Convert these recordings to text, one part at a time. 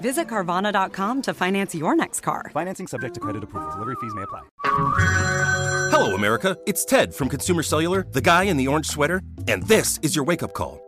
Visit Carvana.com to finance your next car. Financing subject to credit approval. Delivery fees may apply. Hello, America. It's Ted from Consumer Cellular, the guy in the orange sweater, and this is your wake up call.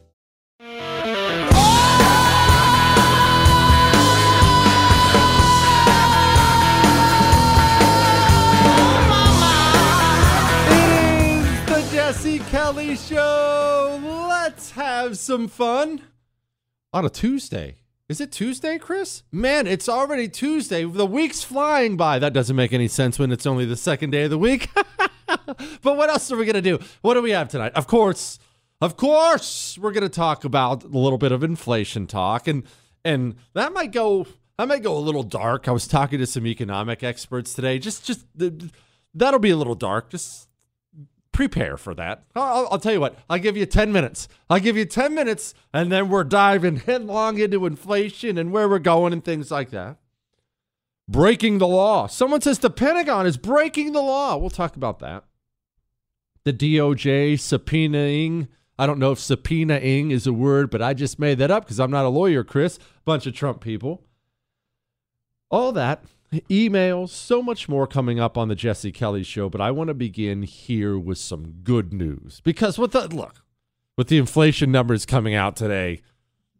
Kelly Show. Let's have some fun on a Tuesday. Is it Tuesday, Chris? Man, it's already Tuesday. The week's flying by. That doesn't make any sense when it's only the second day of the week. but what else are we going to do? What do we have tonight? Of course, of course, we're going to talk about a little bit of inflation talk and and that might go that might go a little dark. I was talking to some economic experts today. Just just that'll be a little dark. Just prepare for that. I'll, I'll, tell you what, I'll give you 10 minutes. I'll give you 10 minutes, and then we're diving headlong into inflation and where we're going and things like that. Breaking the law. Someone says the Pentagon is breaking the law. We'll talk about that. The DOJ subpoenaing. I don't know if subpoenaing is a word, but I just made that up because I'm not a lawyer, Chris. Bunch of Trump people. All that emails, so much more coming up on the Jesse Kelly show, but I want to begin here with some good news. Because with the look, with the inflation numbers coming out today,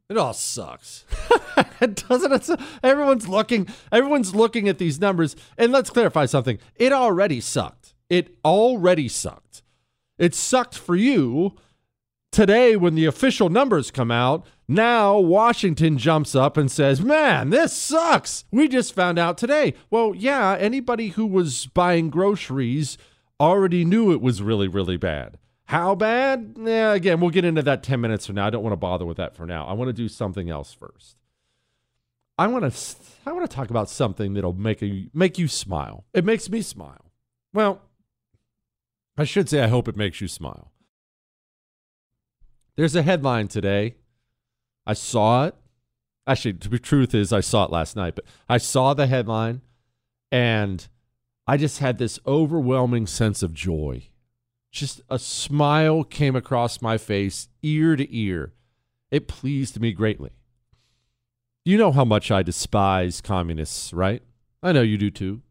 it all sucks. Doesn't it? Everyone's looking, everyone's looking at these numbers. And let's clarify something. It already sucked. It already sucked. It sucked for you today when the official numbers come out now Washington jumps up and says, Man, this sucks. We just found out today. Well, yeah, anybody who was buying groceries already knew it was really, really bad. How bad? Yeah, again, we'll get into that 10 minutes from now. I don't want to bother with that for now. I want to do something else first. I want to I want to talk about something that'll make you make you smile. It makes me smile. Well, I should say I hope it makes you smile. There's a headline today I saw it. Actually, to be truth is, I saw it last night, but I saw the headline and I just had this overwhelming sense of joy. Just a smile came across my face, ear to ear. It pleased me greatly. You know how much I despise communists, right? I know you do too.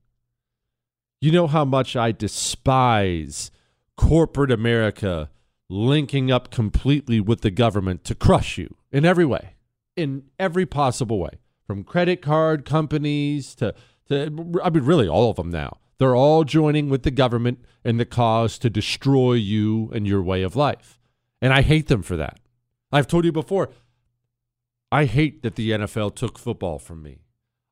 You know how much I despise corporate America linking up completely with the government to crush you in every way, in every possible way, from credit card companies to, to I mean, really all of them now. They're all joining with the government in the cause to destroy you and your way of life. And I hate them for that. I've told you before, I hate that the NFL took football from me.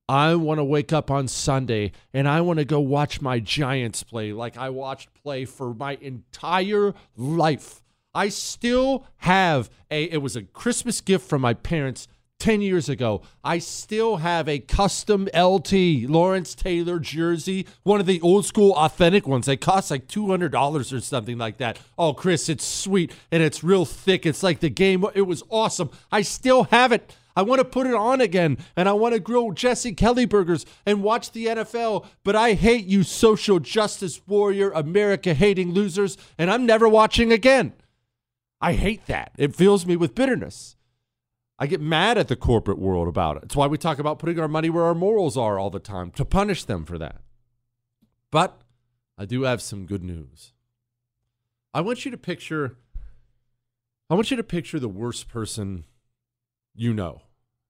I want to wake up on Sunday and I want to go watch my Giants play like I watched play for my entire life. I still have a it was a Christmas gift from my parents 10 years ago. I still have a custom LT Lawrence Taylor jersey, one of the old school authentic ones. They cost like $200 or something like that. Oh, Chris, it's sweet and it's real thick. It's like the game. It was awesome. I still have it. I want to put it on again and I want to grill Jesse Kelly burgers and watch the NFL, but I hate you social justice warrior, America hating losers, and I'm never watching again. I hate that. It fills me with bitterness. I get mad at the corporate world about it. It's why we talk about putting our money where our morals are all the time to punish them for that. But I do have some good news. I want you to picture I want you to picture the worst person you know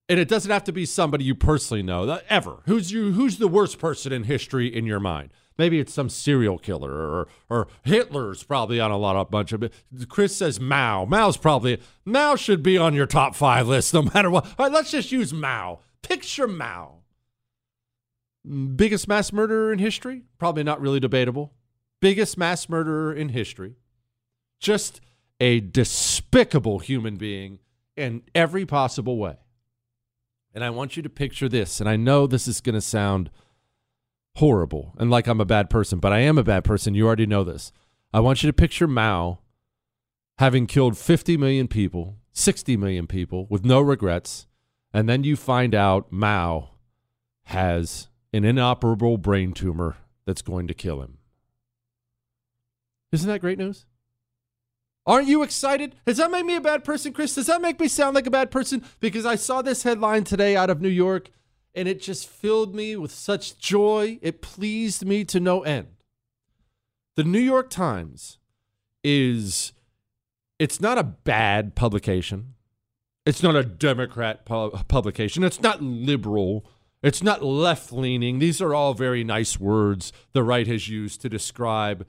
and it doesn't have to be somebody you personally know ever. Who's you? Who's the worst person in history in your mind? Maybe it's some serial killer or or Hitler's probably on a lot of bunch of it. Chris says Mao. Mao's probably Mao should be on your top five list no matter what. All right, let's just use Mao. Picture Mao. Biggest mass murderer in history? Probably not really debatable. Biggest mass murderer in history. Just a despicable human being in every possible way. And I want you to picture this. And I know this is going to sound horrible and like I'm a bad person, but I am a bad person. You already know this. I want you to picture Mao having killed 50 million people, 60 million people with no regrets. And then you find out Mao has an inoperable brain tumor that's going to kill him. Isn't that great news? Aren't you excited? Does that make me a bad person, Chris? Does that make me sound like a bad person? Because I saw this headline today out of New York and it just filled me with such joy. It pleased me to no end. The New York Times is it's not a bad publication. It's not a Democrat pu- publication. It's not liberal. It's not left leaning. These are all very nice words the right has used to describe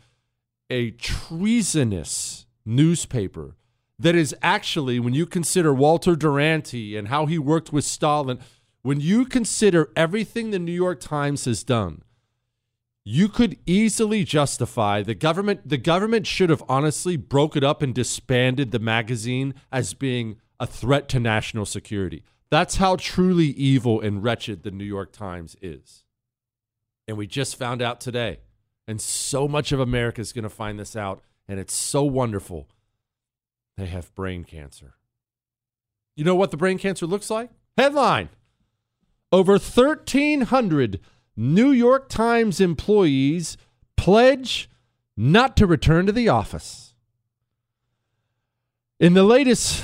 a treasonous newspaper that is actually, when you consider Walter Duranty and how he worked with Stalin, when you consider everything the New York Times has done, you could easily justify the government. The government should have honestly broke it up and disbanded the magazine as being a threat to national security. That's how truly evil and wretched the New York Times is. And we just found out today. And so much of America is going to find this out and it's so wonderful. They have brain cancer. You know what the brain cancer looks like? Headline Over 1,300 New York Times employees pledge not to return to the office. In the latest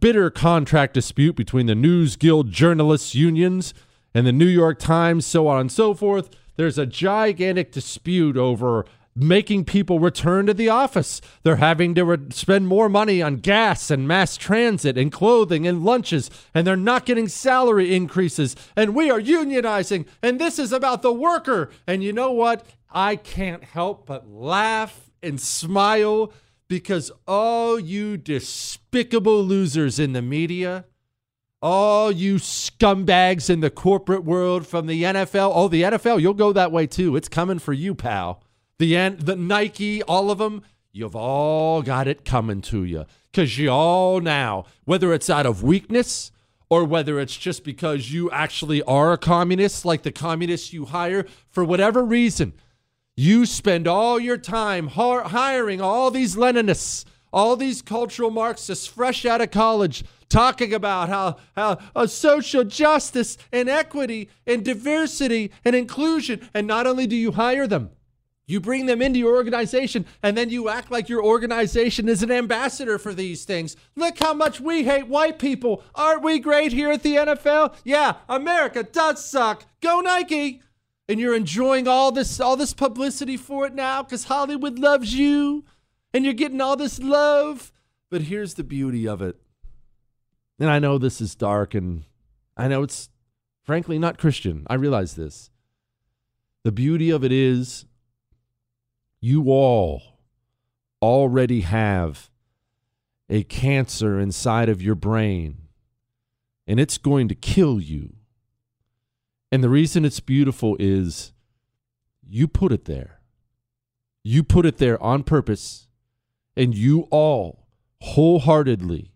bitter contract dispute between the News Guild journalists unions and the New York Times, so on and so forth, there's a gigantic dispute over making people return to the office. They're having to re- spend more money on gas and mass transit and clothing and lunches, and they're not getting salary increases. And we are unionizing, and this is about the worker. And you know what? I can't help but laugh and smile because all you despicable losers in the media. All you scumbags in the corporate world from the NFL. Oh, the NFL, you'll go that way too. It's coming for you, pal the the Nike, all of them, you've all got it coming to you because you all now, whether it's out of weakness or whether it's just because you actually are a communist, like the communists you hire, for whatever reason, you spend all your time hiring all these Leninists, all these cultural Marxists fresh out of college, talking about how, how uh, social justice and equity and diversity and inclusion. And not only do you hire them, you bring them into your organization and then you act like your organization is an ambassador for these things. Look how much we hate white people. Aren't we great here at the NFL? Yeah, America does suck. Go Nike. And you're enjoying all this all this publicity for it now cuz Hollywood loves you and you're getting all this love But here's the beauty of it. And I know this is dark and I know it's frankly not Christian. I realize this. The beauty of it is you all already have a cancer inside of your brain and it's going to kill you. And the reason it's beautiful is you put it there. You put it there on purpose, and you all wholeheartedly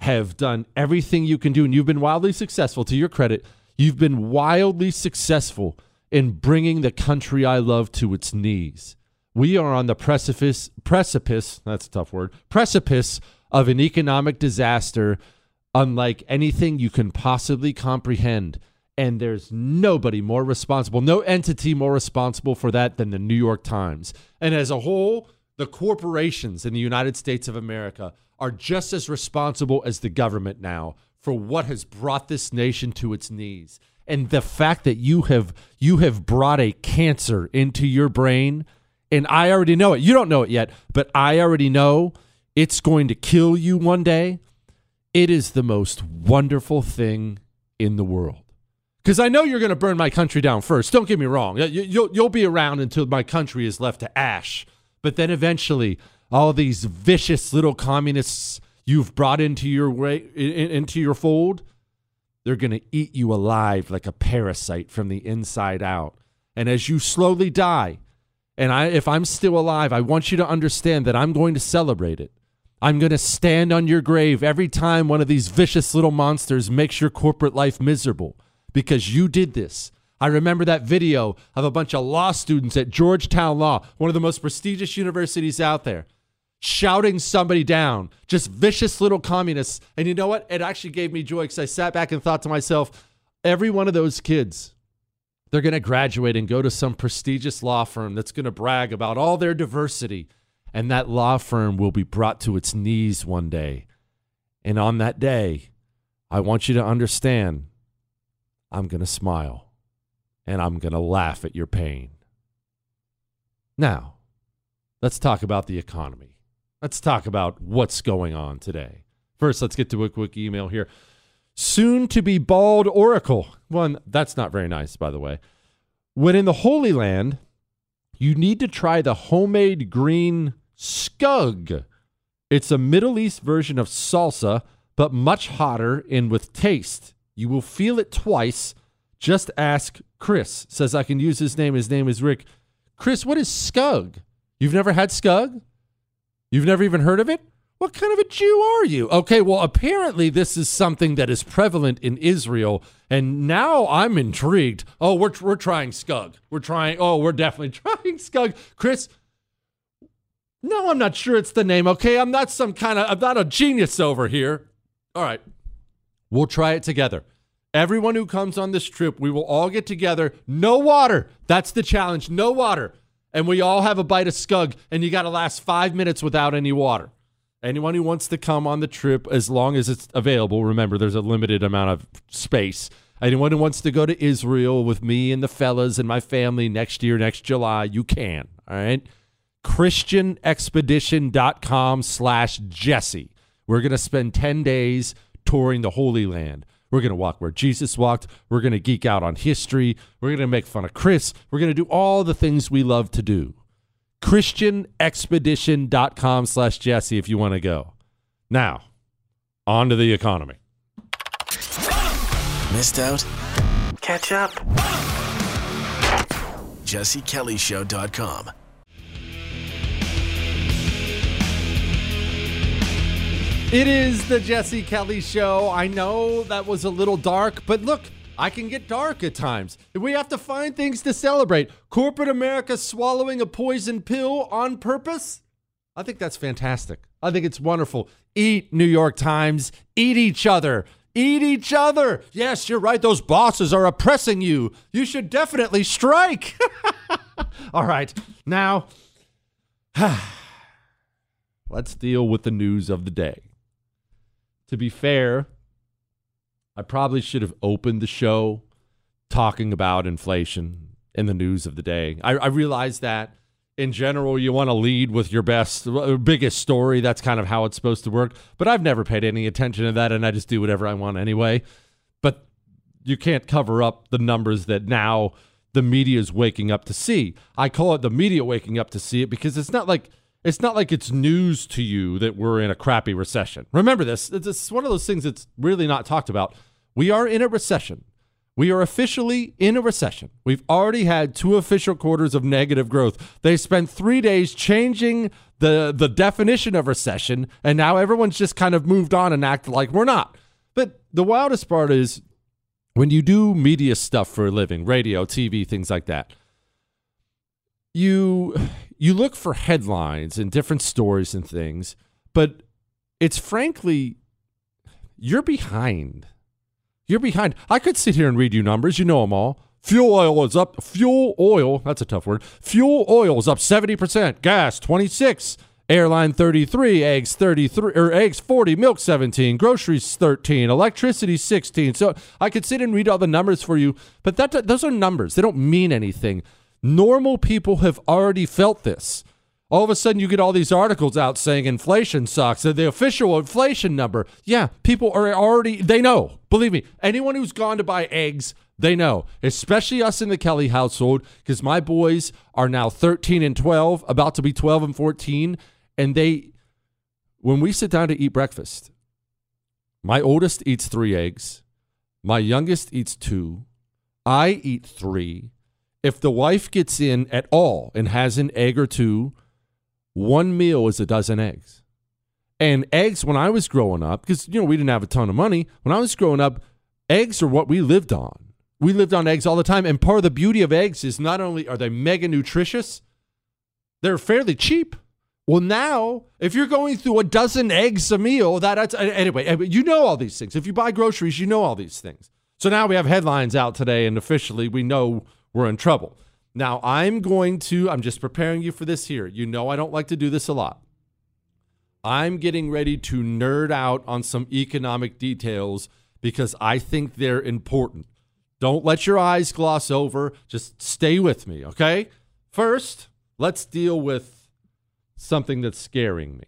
have done everything you can do, and you've been wildly successful. To your credit, you've been wildly successful in bringing the country I love to its knees. We are on the precipice, precipice, that's a tough word, precipice of an economic disaster unlike anything you can possibly comprehend. And there's nobody more responsible, no entity more responsible for that than the New York Times. And as a whole, the corporations in the United States of America are just as responsible as the government now for what has brought this nation to its knees. And the fact that you have you have brought a cancer into your brain, and I already know it. You don't know it yet, but I already know it's going to kill you one day. It is the most wonderful thing in the world. Because I know you're going to burn my country down first. Don't get me wrong. You'll, you'll be around until my country is left to ash. But then eventually, all these vicious little communists you've brought into your way, into your fold, they're going to eat you alive like a parasite from the inside out. And as you slowly die, and I, if I'm still alive, I want you to understand that I'm going to celebrate it. I'm going to stand on your grave every time one of these vicious little monsters makes your corporate life miserable because you did this. I remember that video of a bunch of law students at Georgetown Law, one of the most prestigious universities out there, shouting somebody down, just vicious little communists. And you know what? It actually gave me joy because I sat back and thought to myself, every one of those kids, they're going to graduate and go to some prestigious law firm that's going to brag about all their diversity and that law firm will be brought to its knees one day. And on that day, I want you to understand I'm going to smile and I'm going to laugh at your pain. Now, let's talk about the economy. Let's talk about what's going on today. First, let's get to a quick email here. Soon to be bald oracle. One, that's not very nice, by the way. When in the Holy Land, you need to try the homemade green Skug. It's a Middle East version of salsa, but much hotter and with taste. You will feel it twice. Just ask Chris. Says I can use his name. His name is Rick. Chris, what is Skug? You've never had Skug? You've never even heard of it? What kind of a Jew are you? Okay, well, apparently this is something that is prevalent in Israel, and now I'm intrigued. Oh, we're, we're trying Skug. We're trying, oh, we're definitely trying Skug. Chris, no, I'm not sure it's the name, okay? I'm not some kind of, I'm not a genius over here. All right. We'll try it together. Everyone who comes on this trip, we will all get together. No water. That's the challenge. No water. And we all have a bite of scug, and you got to last five minutes without any water. Anyone who wants to come on the trip, as long as it's available, remember there's a limited amount of space. Anyone who wants to go to Israel with me and the fellas and my family next year, next July, you can. All right? Christianexpedition.com slash jesse. We're going to spend 10 days touring the holy land. We're going to walk where jesus walked. We're going to geek out on history. We're going to make fun of chris. We're going to do all the things we love to do christianexpedition.com slash jesse if you want to go. Now on to the economy. Missed out? Catch up. Jessekellyshow.com It is the Jesse Kelly Show. I know that was a little dark, but look, I can get dark at times. We have to find things to celebrate. Corporate America swallowing a poison pill on purpose? I think that's fantastic. I think it's wonderful. Eat, New York Times. Eat each other. Eat each other. Yes, you're right. Those bosses are oppressing you. You should definitely strike. All right. Now, let's deal with the news of the day to be fair, I probably should have opened the show talking about inflation in the news of the day. I, I realize that in general, you want to lead with your best, uh, biggest story. That's kind of how it's supposed to work. But I've never paid any attention to that, and I just do whatever I want anyway. But you can't cover up the numbers that now the media is waking up to see. I call it the media waking up to see it because it's not like it's not like it's news to you that we're in a crappy recession. Remember this. It's one of those things that's really not talked about. We are in a recession. We are officially in a recession. We've already had two official quarters of negative growth. They spent three days changing the, the definition of recession, and now everyone's just kind of moved on and acted like we're not. But the wildest part is when you do media stuff for a living, radio, TV, things like that, you you look for headlines and different stories and things, but it's frankly you're behind. You're behind. I could sit here and read you numbers. You know them all. Fuel oil is up. Fuel oil, that's a tough word. Fuel oil is up 70%. Gas, 26. Airline 33, eggs 33 or eggs 40, milk 17, groceries 13, electricity 16. So I could sit and read all the numbers for you, but that those are numbers. They don't mean anything. Normal people have already felt this. All of a sudden, you get all these articles out saying inflation sucks. The official inflation number. Yeah, people are already, they know. Believe me, anyone who's gone to buy eggs, they know, especially us in the Kelly household, because my boys are now 13 and 12, about to be 12 and 14. And they, when we sit down to eat breakfast, my oldest eats three eggs, my youngest eats two, I eat three. If the wife gets in at all and has an egg or two, one meal is a dozen eggs. And eggs, when I was growing up, because you know we didn't have a ton of money, when I was growing up, eggs are what we lived on. We lived on eggs all the time. And part of the beauty of eggs is not only are they mega nutritious, they're fairly cheap. Well, now, if you're going through a dozen eggs a meal, that, that's anyway, you know all these things. If you buy groceries, you know all these things. So now we have headlines out today, and officially we know we're in trouble. Now, I'm going to, I'm just preparing you for this here. You know, I don't like to do this a lot. I'm getting ready to nerd out on some economic details because I think they're important. Don't let your eyes gloss over. Just stay with me, okay? First, let's deal with something that's scaring me.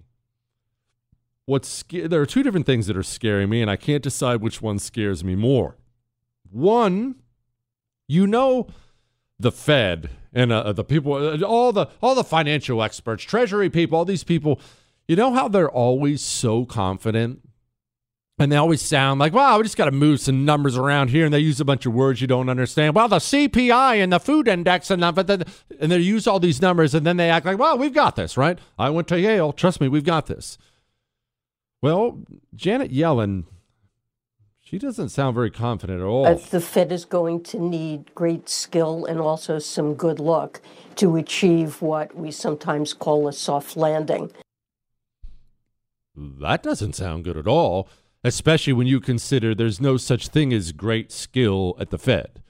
What's there are two different things that are scaring me, and I can't decide which one scares me more. One, you know, the Fed and uh, the people, uh, all the all the financial experts, Treasury people, all these people. You know how they're always so confident and they always sound like, wow, we just got to move some numbers around here. And they use a bunch of words you don't understand. Well, the CPI and the food index and that, and they use all these numbers and then they act like, well, we've got this, right? I went to Yale. Trust me, we've got this. Well, Janet Yellen, she doesn't sound very confident at all. Uh, the Fed is going to need great skill and also some good luck to achieve what we sometimes call a soft landing. That doesn't sound good at all especially when you consider there's no such thing as great skill at the Fed.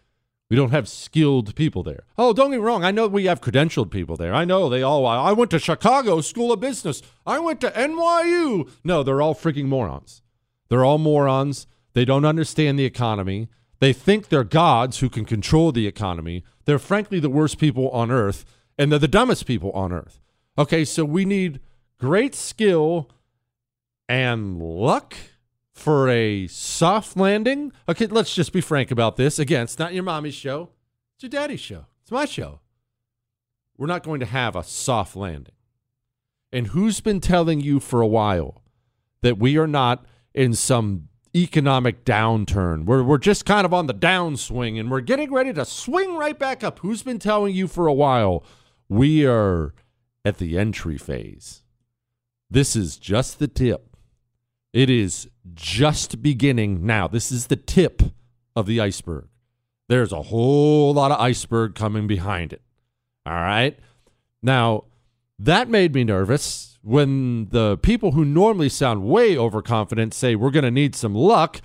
We don't have skilled people there. Oh, don't get me wrong. I know we have credentialed people there. I know they all. I went to Chicago School of Business. I went to NYU. No, they're all freaking morons. They're all morons. They don't understand the economy. They think they're gods who can control the economy. They're frankly the worst people on earth, and they're the dumbest people on earth. Okay, so we need great skill and luck for a soft landing. Okay, let's just be frank about this. Again, it's not your mommy's show, it's your daddy's show, it's my show. We're not going to have a soft landing. And who's been telling you for a while that we are not in some economic downturn? We're, we're just kind of on the downswing and we're getting ready to swing right back up. Who's been telling you for a while we are at the entry phase? This is just the tip. It is just beginning now. This is the tip of the iceberg. There's a whole lot of iceberg coming behind it. All right. Now, that made me nervous when the people who normally sound way overconfident say we're going to need some luck.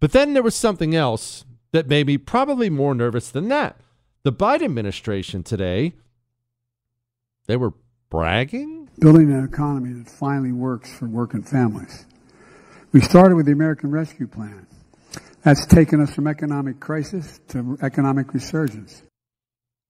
But then there was something else that made me probably more nervous than that. The Biden administration today, they were bragging. Building an economy that finally works for working families. We started with the American Rescue Plan. That's taken us from economic crisis to economic resurgence.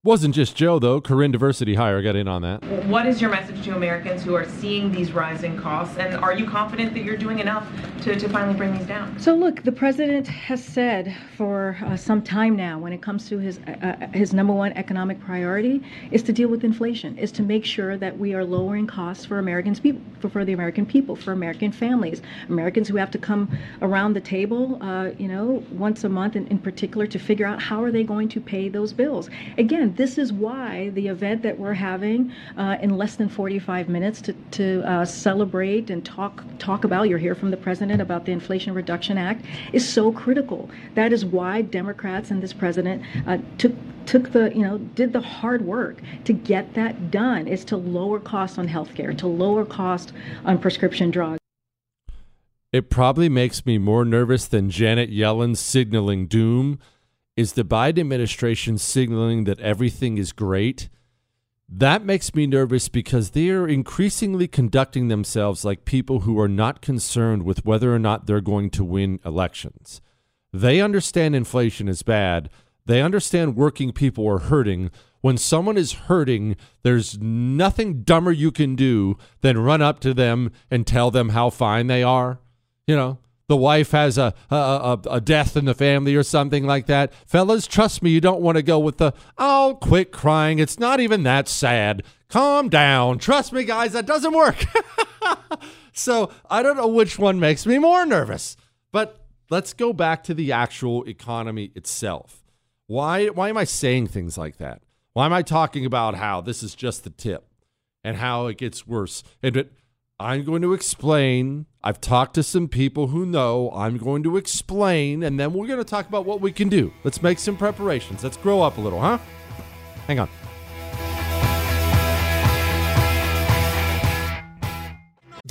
Wasn't just Joe, though. Karine Diversity Hire got in on that. What is your message to Americans who are seeing these rising costs? And are you confident that you're doing enough to, to finally bring these down? So, look, the president has said for uh, some time now, when it comes to his, uh, uh his number one economic priority, is to deal with inflation, is to make sure that we are lowering costs for Americans, people, for, for the American people, for American families, Americans who have to come around the table, uh, you know, once a month in, in particular to figure out how are they going to pay those bills. Again, this is why the event that we're having uh, in less than 45 minutes to, to uh, celebrate and talk talk about, you'll hear from the president about the Inflation Reduction Act, is so critical. That is why Democrats and this president uh, took took the you know did the hard work to get that done. Is to lower costs on healthcare, to lower cost on prescription drugs. It probably makes me more nervous than Janet Yellen signaling doom is the Biden administration signaling that everything is great. That makes me nervous because they are increasingly conducting themselves like people who are not concerned with whether or not they're going to win elections. They understand inflation is bad. They understand working people are hurting. When someone is hurting, there's nothing dumber you can do than run up to them and tell them how fine they are. You know, the wife has a, a, a, death in the family or something like that. Fellas, trust me, you don't want to go with the, oh, quit crying. It's not even that sad. Calm down. Trust me, guys, that doesn't work. so I don't know which one makes me more nervous. But let's go back to the actual economy itself. Why, why am I saying things like that? Why am I talking about how this is just the tip and how it gets worse? And it, I'm going to explain. I've talked to some people who know. I'm going to explain, and then we're going to talk about what we can do. Let's make some preparations. Let's grow up a little, huh? Hang on.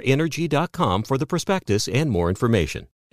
LabradorEnergy.com for the prospectus and more information.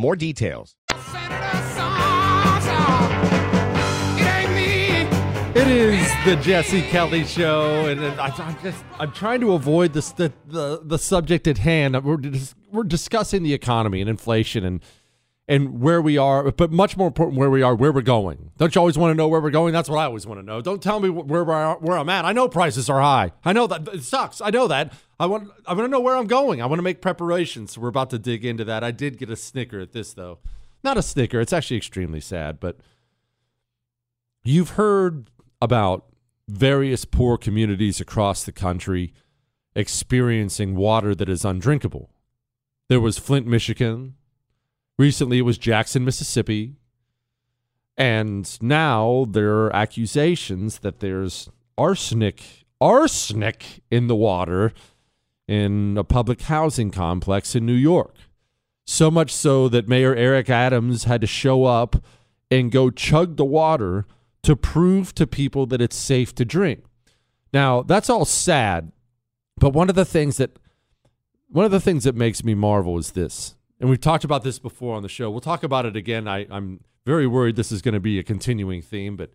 more details. It is the Jesse Kelly Show, and I, am just I'm trying to avoid the, the the subject at hand. We're we're discussing the economy and inflation and and where we are, but much more important, where we are, where we're going. Don't you always want to know where we're going? That's what I always want to know. Don't tell me where where, I'm at. I know prices are high. I know that it sucks. I know that. I want I want to know where I'm going. I want to make preparations. We're about to dig into that. I did get a snicker at this though. Not a snicker. It's actually extremely sad, but you've heard about various poor communities across the country experiencing water that is undrinkable. There was Flint, Michigan. Recently, it was Jackson, Mississippi. And now there are accusations that there's arsenic, arsenic in the water in a public housing complex in New York. So much so that Mayor Eric Adams had to show up and go chug the water to prove to people that it's safe to drink. Now, that's all sad, but one of the things that one of the things that makes me marvel is this. And we've talked about this before on the show. We'll talk about it again. I, I'm very worried this is going to be a continuing theme, but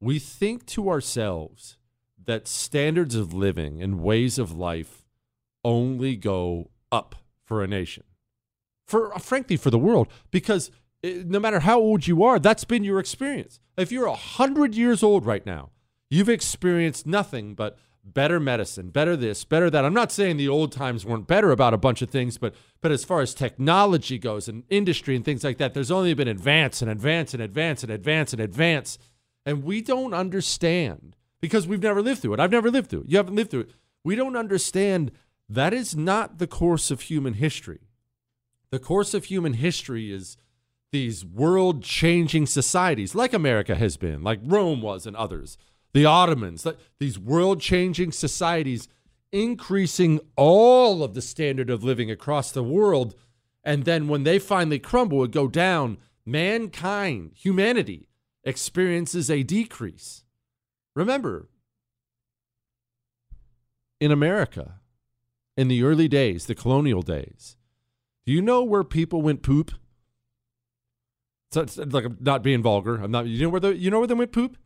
we think to ourselves that standards of living and ways of life only go up for a nation. For uh, frankly for the world because uh, no matter how old you are, that's been your experience. If you're 100 years old right now, you've experienced nothing but better medicine, better this, better that. I'm not saying the old times weren't better about a bunch of things, but but as far as technology goes and industry and things like that, there's only been advance and advance and advance and advance and advance. And we don't understand because we've never lived through it. I've never lived through it. You haven't lived through it. We don't understand that is not the course of human history. The course of human history is these world changing societies, like America has been, like Rome was, and others, the Ottomans, these world changing societies increasing all of the standard of living across the world. And then when they finally crumble and go down, mankind, humanity, experiences a decrease. Remember, in America, in the early days, the colonial days, do you know where people went poop? So it's like I'm not being vulgar. I'm not. You know where the you know where they went poop?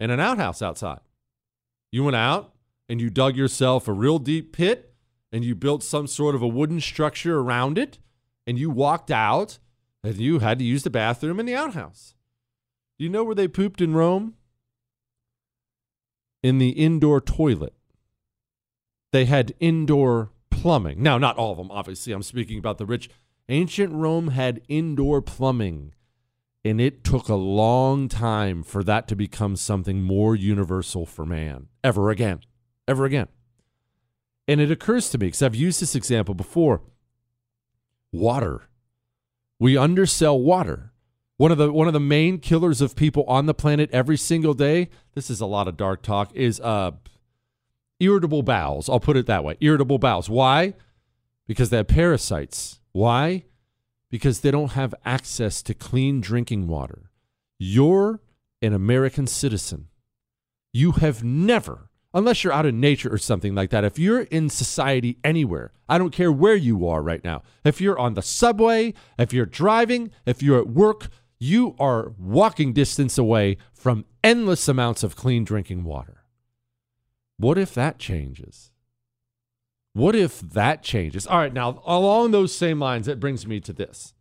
In an outhouse outside. You went out and you dug yourself a real deep pit and you built some sort of a wooden structure around it and you walked out and you had to use the bathroom in the outhouse. Do you know where they pooped in Rome? In the indoor toilet. They had indoor plumbing. Now, not all of them, obviously. I'm speaking about the rich Ancient Rome had indoor plumbing, and it took a long time for that to become something more universal for man ever again. Ever again. And it occurs to me, because I've used this example before water. We undersell water. One of the one of the main killers of people on the planet every single day. This is a lot of dark talk. Is uh, irritable bowels. I'll put it that way. Irritable bowels. Why? Because they have parasites why? Because they don't have access to clean drinking water. You're an American citizen. You have never, unless you're out in nature or something like that, if you're in society anywhere, I don't care where you are right now, if you're on the subway, if you're driving, if you're at work, you are walking distance away from endless amounts of clean drinking water. What if that changes? What if that changes? All right, now along those same lines, that brings me to this.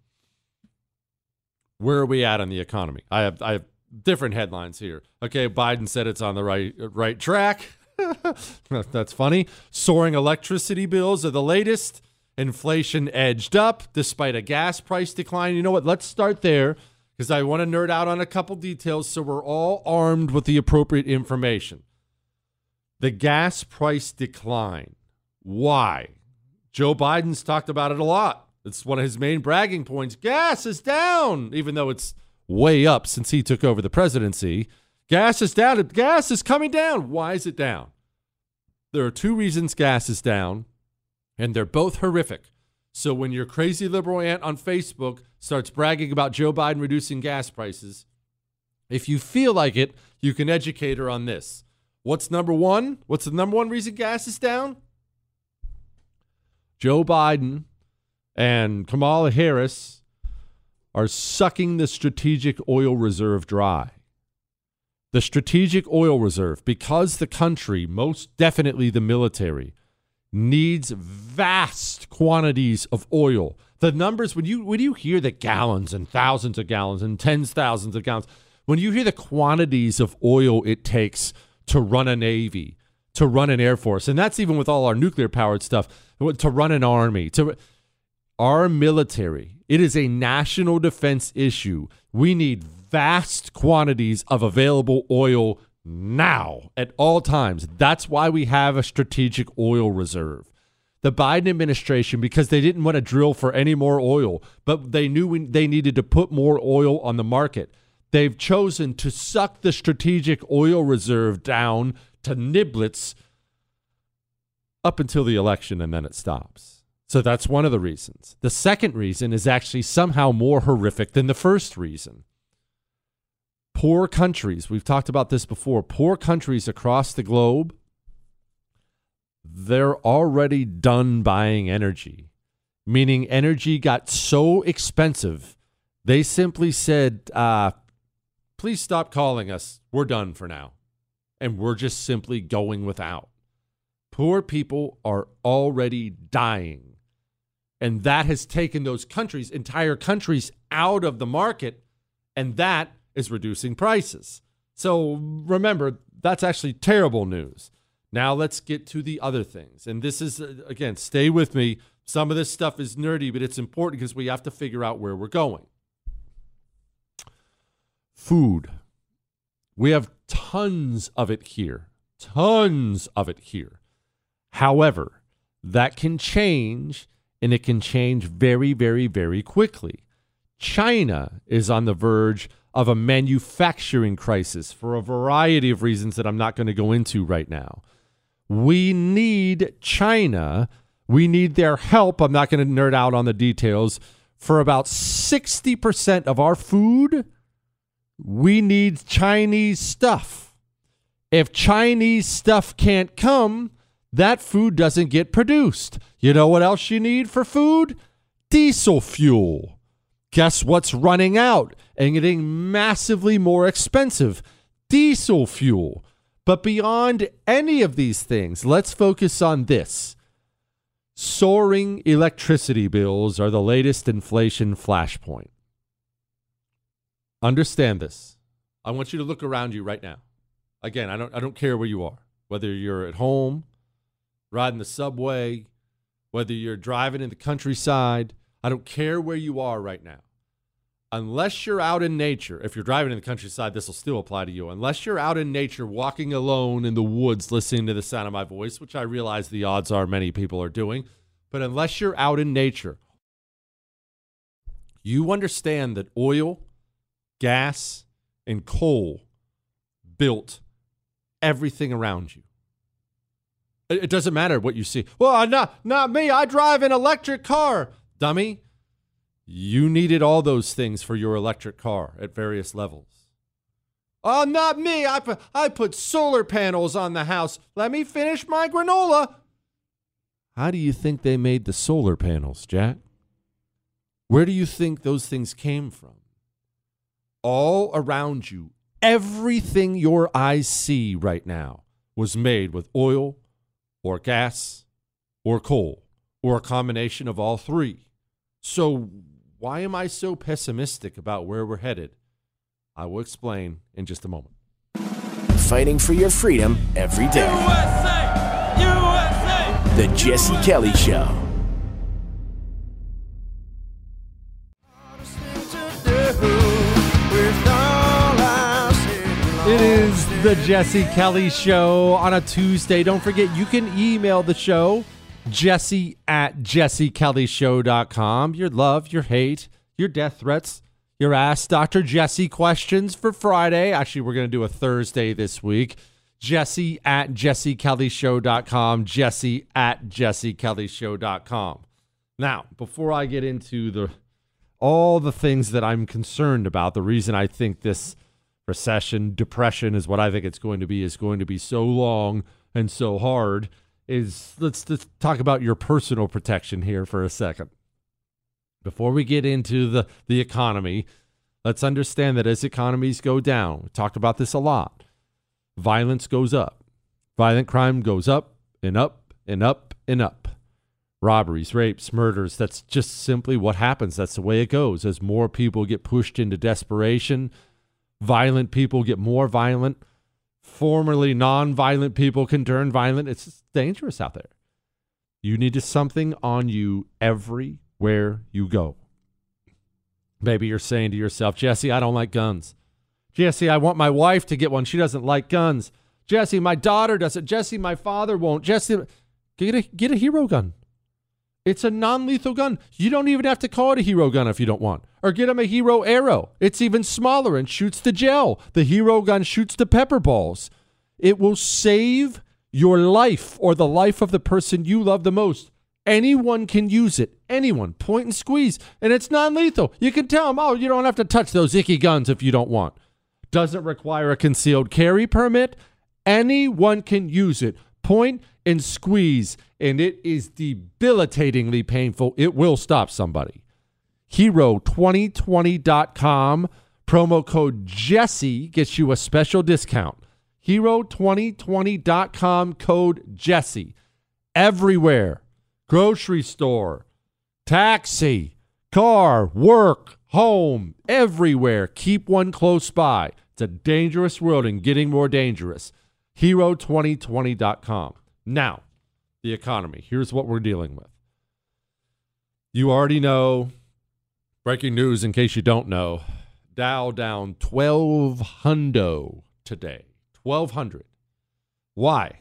Where are we at on the economy? I have I have different headlines here. Okay, Biden said it's on the right right track. That's funny. Soaring electricity bills are the latest. Inflation edged up despite a gas price decline. You know what? Let's start there because I want to nerd out on a couple details so we're all armed with the appropriate information. The gas price decline. Why? Joe Biden's talked about it a lot. It's one of his main bragging points. Gas is down, even though it's way up since he took over the presidency. Gas is down. Gas is coming down. Why is it down? There are two reasons gas is down, and they're both horrific. So when your crazy liberal aunt on Facebook starts bragging about Joe Biden reducing gas prices, if you feel like it, you can educate her on this. What's number one? What's the number one reason gas is down? Joe Biden and Kamala Harris are sucking the strategic oil reserve dry. The strategic oil reserve, because the country, most definitely the military, needs vast quantities of oil. The numbers when you when you hear the gallons and thousands of gallons and tens thousands of gallons, when you hear the quantities of oil it takes to run a navy, to run an air force, and that's even with all our nuclear powered stuff, to run an army, to our military, it is a national defense issue. We need vast quantities of available oil now at all times. That's why we have a strategic oil reserve. The Biden administration, because they didn't want to drill for any more oil, but they knew we, they needed to put more oil on the market, they've chosen to suck the strategic oil reserve down to niblets up until the election and then it stops. So that's one of the reasons. The second reason is actually somehow more horrific than the first reason poor countries, we've talked about this before, poor countries across the globe, they're already done buying energy, meaning energy got so expensive, they simply said, uh, please stop calling us. We're done for now. And we're just simply going without. Poor people are already dying. And that has taken those countries, entire countries, out of the market. And that is reducing prices. So remember, that's actually terrible news. Now let's get to the other things. And this is, uh, again, stay with me. Some of this stuff is nerdy, but it's important because we have to figure out where we're going. Food. We have tons of it here. Tons of it here. However, that can change and it can change very, very, very quickly. China is on the verge of a manufacturing crisis for a variety of reasons that I'm not going to go into right now. We need China. We need their help. I'm not going to nerd out on the details. For about 60% of our food, we need Chinese stuff. If Chinese stuff can't come, that food doesn't get produced. You know what else you need for food? Diesel fuel. Guess what's running out and getting massively more expensive? Diesel fuel. But beyond any of these things, let's focus on this. Soaring electricity bills are the latest inflation flashpoint. Understand this. I want you to look around you right now. Again, I don't I don't care where you are. Whether you're at home, riding the subway, whether you're driving in the countryside, I don't care where you are right now. Unless you're out in nature, if you're driving in the countryside, this will still apply to you. Unless you're out in nature, walking alone in the woods, listening to the sound of my voice, which I realize the odds are many people are doing, but unless you're out in nature, you understand that oil, gas, and coal built everything around you. It doesn't matter what you see. Well, uh, not not me. I drive an electric car dummy, you needed all those things for your electric car at various levels. Oh, not me. I put, I put solar panels on the house. Let me finish my granola. How do you think they made the solar panels, Jack? Where do you think those things came from? All around you, everything your eyes see right now was made with oil or gas or coal or a combination of all three. So, why am I so pessimistic about where we're headed? I will explain in just a moment. Fighting for your freedom every day. USA! USA! The Jesse Kelly Show. It is the Jesse Kelly Show on a Tuesday. Don't forget, you can email the show, jesse at jessekellyshow.com. Your love, your hate, your death threats, your Ask Dr. Jesse questions for Friday. Actually, we're going to do a Thursday this week. Jesse at jessekellyshow.com. Jesse at jessekellyshow.com. Now, before I get into the all the things that I'm concerned about, the reason I think this recession, depression is what I think it's going to be, is going to be so long and so hard, is let's, let's talk about your personal protection here for a second. Before we get into the, the economy, let's understand that as economies go down, we talked about this a lot, violence goes up. Violent crime goes up and up and up and up. Robberies, rapes, murders, that's just simply what happens. That's the way it goes. As more people get pushed into desperation, violent people get more violent. Formerly non-violent people can turn violent. It's dangerous out there. You need something on you everywhere you go. Maybe you're saying to yourself, Jesse, I don't like guns. Jesse, I want my wife to get one. She doesn't like guns. Jesse, my daughter doesn't. Jesse, my father won't. Jesse, get a get a hero gun. It's a non-lethal gun. You don't even have to call it a hero gun if you don't want. Or get him a hero arrow. It's even smaller and shoots the gel. The hero gun shoots the pepper balls. It will save your life or the life of the person you love the most. Anyone can use it. Anyone. Point and squeeze. And it's non-lethal. You can tell them, oh, you don't have to touch those icky guns if you don't want. Doesn't require a concealed carry permit. Anyone can use it. Point and squeeze, and it is debilitatingly painful. It will stop somebody. Hero2020.com, promo code Jesse gets you a special discount. Hero2020.com, code Jesse. Everywhere grocery store, taxi, car, work, home, everywhere. Keep one close by. It's a dangerous world and getting more dangerous. Hero2020.com. Now, the economy. Here's what we're dealing with. You already know, breaking news in case you don't know, Dow down 12 hundo today. 1200. Why?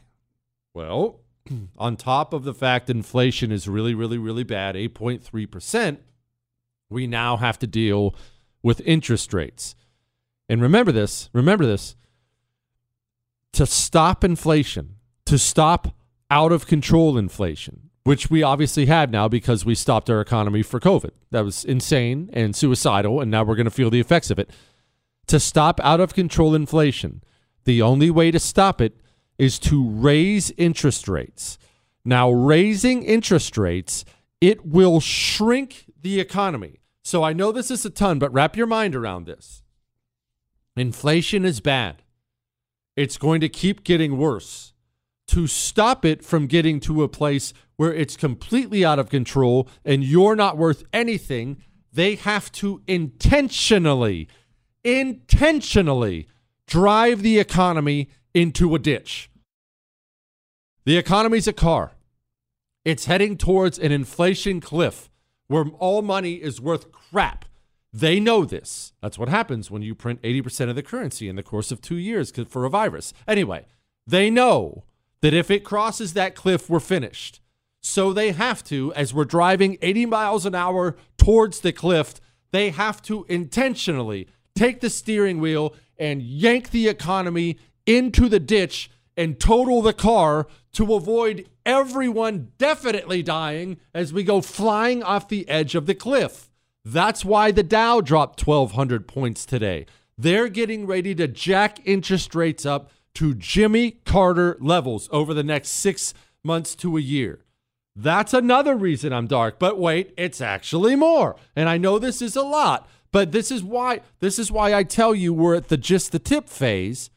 Well, on top of the fact inflation is really, really, really bad, 8.3%, we now have to deal with interest rates. And remember this, remember this. To stop inflation, to stop out of control inflation, which we obviously have now because we stopped our economy for COVID. That was insane and suicidal, and now we're going to feel the effects of it. To stop out of control inflation, the only way to stop it is to raise interest rates. Now, raising interest rates, it will shrink the economy. So I know this is a ton, but wrap your mind around this. Inflation is bad. It's going to keep getting worse to stop it from getting to a place where it's completely out of control and you're not worth anything, they have to intentionally, intentionally drive the economy into a ditch. The economy's a car. It's heading towards an inflation cliff where all money is worth crap. They know this. That's what happens when you print 80% of the currency in the course of two years for a virus. Anyway, they know that if it crosses that cliff, we're finished. So they have to, as we're driving 80 miles an hour towards the cliff, they have to intentionally take the steering wheel and yank the economy into the ditch and total the car to avoid everyone definitely dying as we go flying off the edge of the cliff. That's why the Dow dropped 1,200 points today. They're getting ready to jack interest rates up to Jimmy Carter levels over the next six months to a year. That's another reason I'm dark. But wait, it's actually more. And I know this is a lot, but this is why this is why I tell you we're at the just the tip phase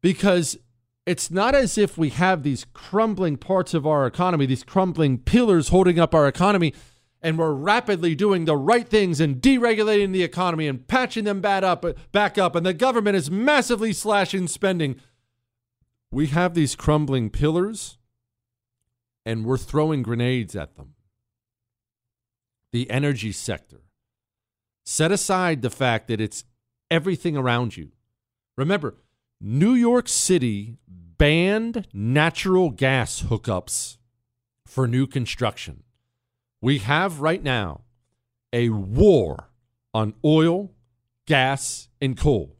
because it's not as if we have these crumbling parts of our economy, these crumbling pillars holding up our economy, and we're rapidly doing the right things and deregulating the economy and patching them bad up, back up, and the government is massively slashing spending. We have these crumbling pillars, and we're throwing grenades at them. The energy sector. Set aside the fact that it's everything around you. Remember, New York City banned natural gas hookups for new construction. We have right now a war on oil, gas, and coal.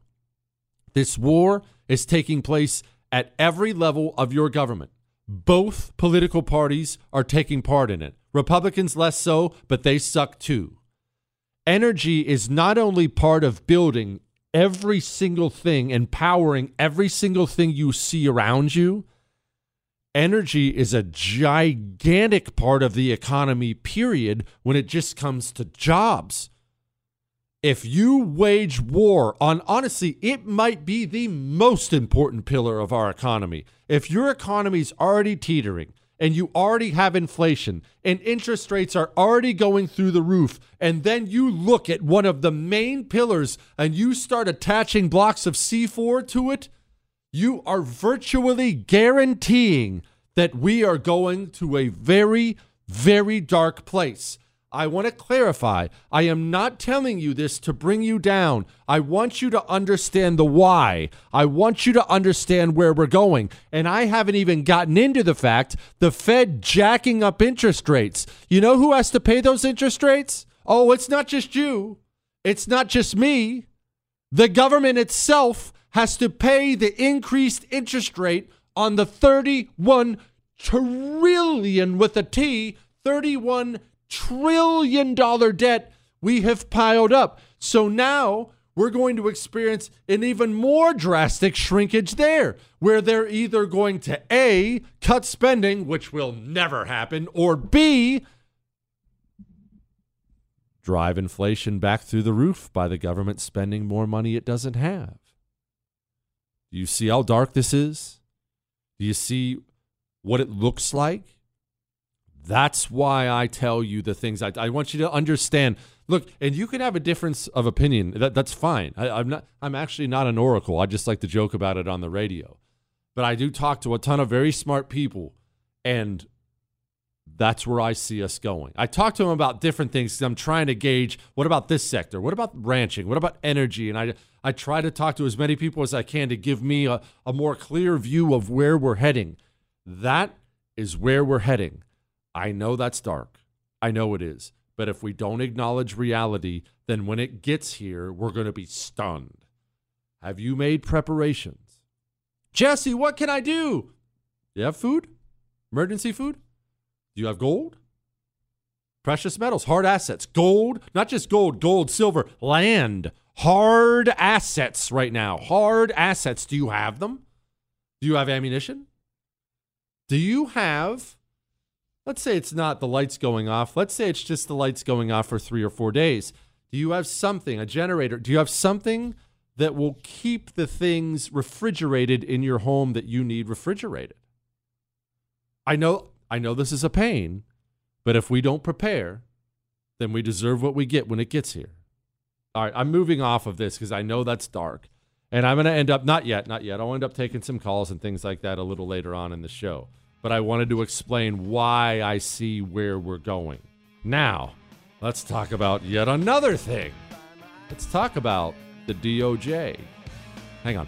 This war is taking place at every level of your government. Both political parties are taking part in it. Republicans less so, but they suck too. Energy is not only part of building every single thing, and powering every single thing you see around you. Energy is a gigantic part of the economy, period, when it just comes to jobs. If you wage war on, honestly, it might be the most important pillar of our economy. If your economy's already teetering, and you already have inflation and interest rates are already going through the roof, and then you look at one of the main pillars and you start attaching blocks of C4 to it, you are virtually guaranteeing that we are going to a very, very dark place. I want to clarify. I am not telling you this to bring you down. I want you to understand the why. I want you to understand where we're going. And I haven't even gotten into the fact the Fed jacking up interest rates. You know who has to pay those interest rates? Oh, it's not just you. It's not just me. The government itself has to pay the increased interest rate on the 31 trillion with a T, 31 trillion dollar debt we have piled up. So now we're going to experience an even more drastic shrinkage there, where they're either going to A, cut spending, which will never happen, or B, drive inflation back through the roof by the government spending more money it doesn't have. Do you see how dark this is? Do you see what it looks like? That's why I tell you the things I, I want you to understand. Look, and you can have a difference of opinion. That, that's fine. I, I'm not. I'm actually not an oracle. I just like to joke about it on the radio. But I do talk to a ton of very smart people, and that's where I see us going. I talk to them about different things. I'm trying to gauge what about this sector? What about ranching? What about energy? And I I try to talk to as many people as I can to give me a, a more clear view of where we're heading. That is where we're heading. I know that's dark. I know it is. But if we don't acknowledge reality, then when it gets here, we're going to be stunned. Have you made preparations? Jesse, what can I do? Do you have food? Emergency food? Do you have gold? Precious metals, hard assets, gold, not just gold, gold, silver, land, hard assets right now. Hard assets. Do you have them? Do you have ammunition? Do you have Let's say it's not the lights going off. Let's say it's just the lights going off for three or four days. Do you have something, a generator? Do you have something that will keep the things refrigerated in your home that you need refrigerated? I know I know this is a pain, but if we don't prepare, then we deserve what we get when it gets here. All right, I'm moving off of this because I know that's dark. And I'm going to end up, not yet, not yet. I'll end up taking some calls and things like that a little later on in the show but I wanted to explain why I see where we're going. Now, let's talk about yet another thing. Let's talk about the DOJ. Hang on.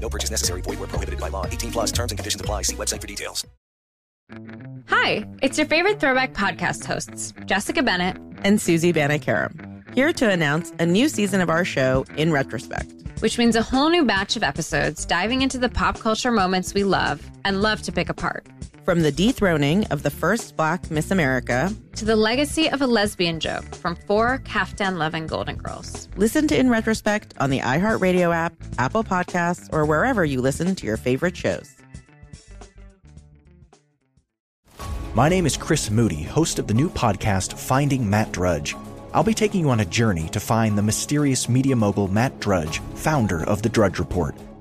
No purchase necessary. Void where prohibited by law. 18 plus terms and conditions apply. See website for details. Hi, it's your favorite throwback podcast hosts, Jessica Bennett and Susie Banikarim, here to announce a new season of our show, In Retrospect. Which means a whole new batch of episodes diving into the pop culture moments we love and love to pick apart. From the dethroning of the first black Miss America to the legacy of a lesbian joke from four Kaftan loving Golden Girls. Listen to In Retrospect on the iHeartRadio app, Apple Podcasts, or wherever you listen to your favorite shows. My name is Chris Moody, host of the new podcast Finding Matt Drudge. I'll be taking you on a journey to find the mysterious media mogul Matt Drudge, founder of The Drudge Report.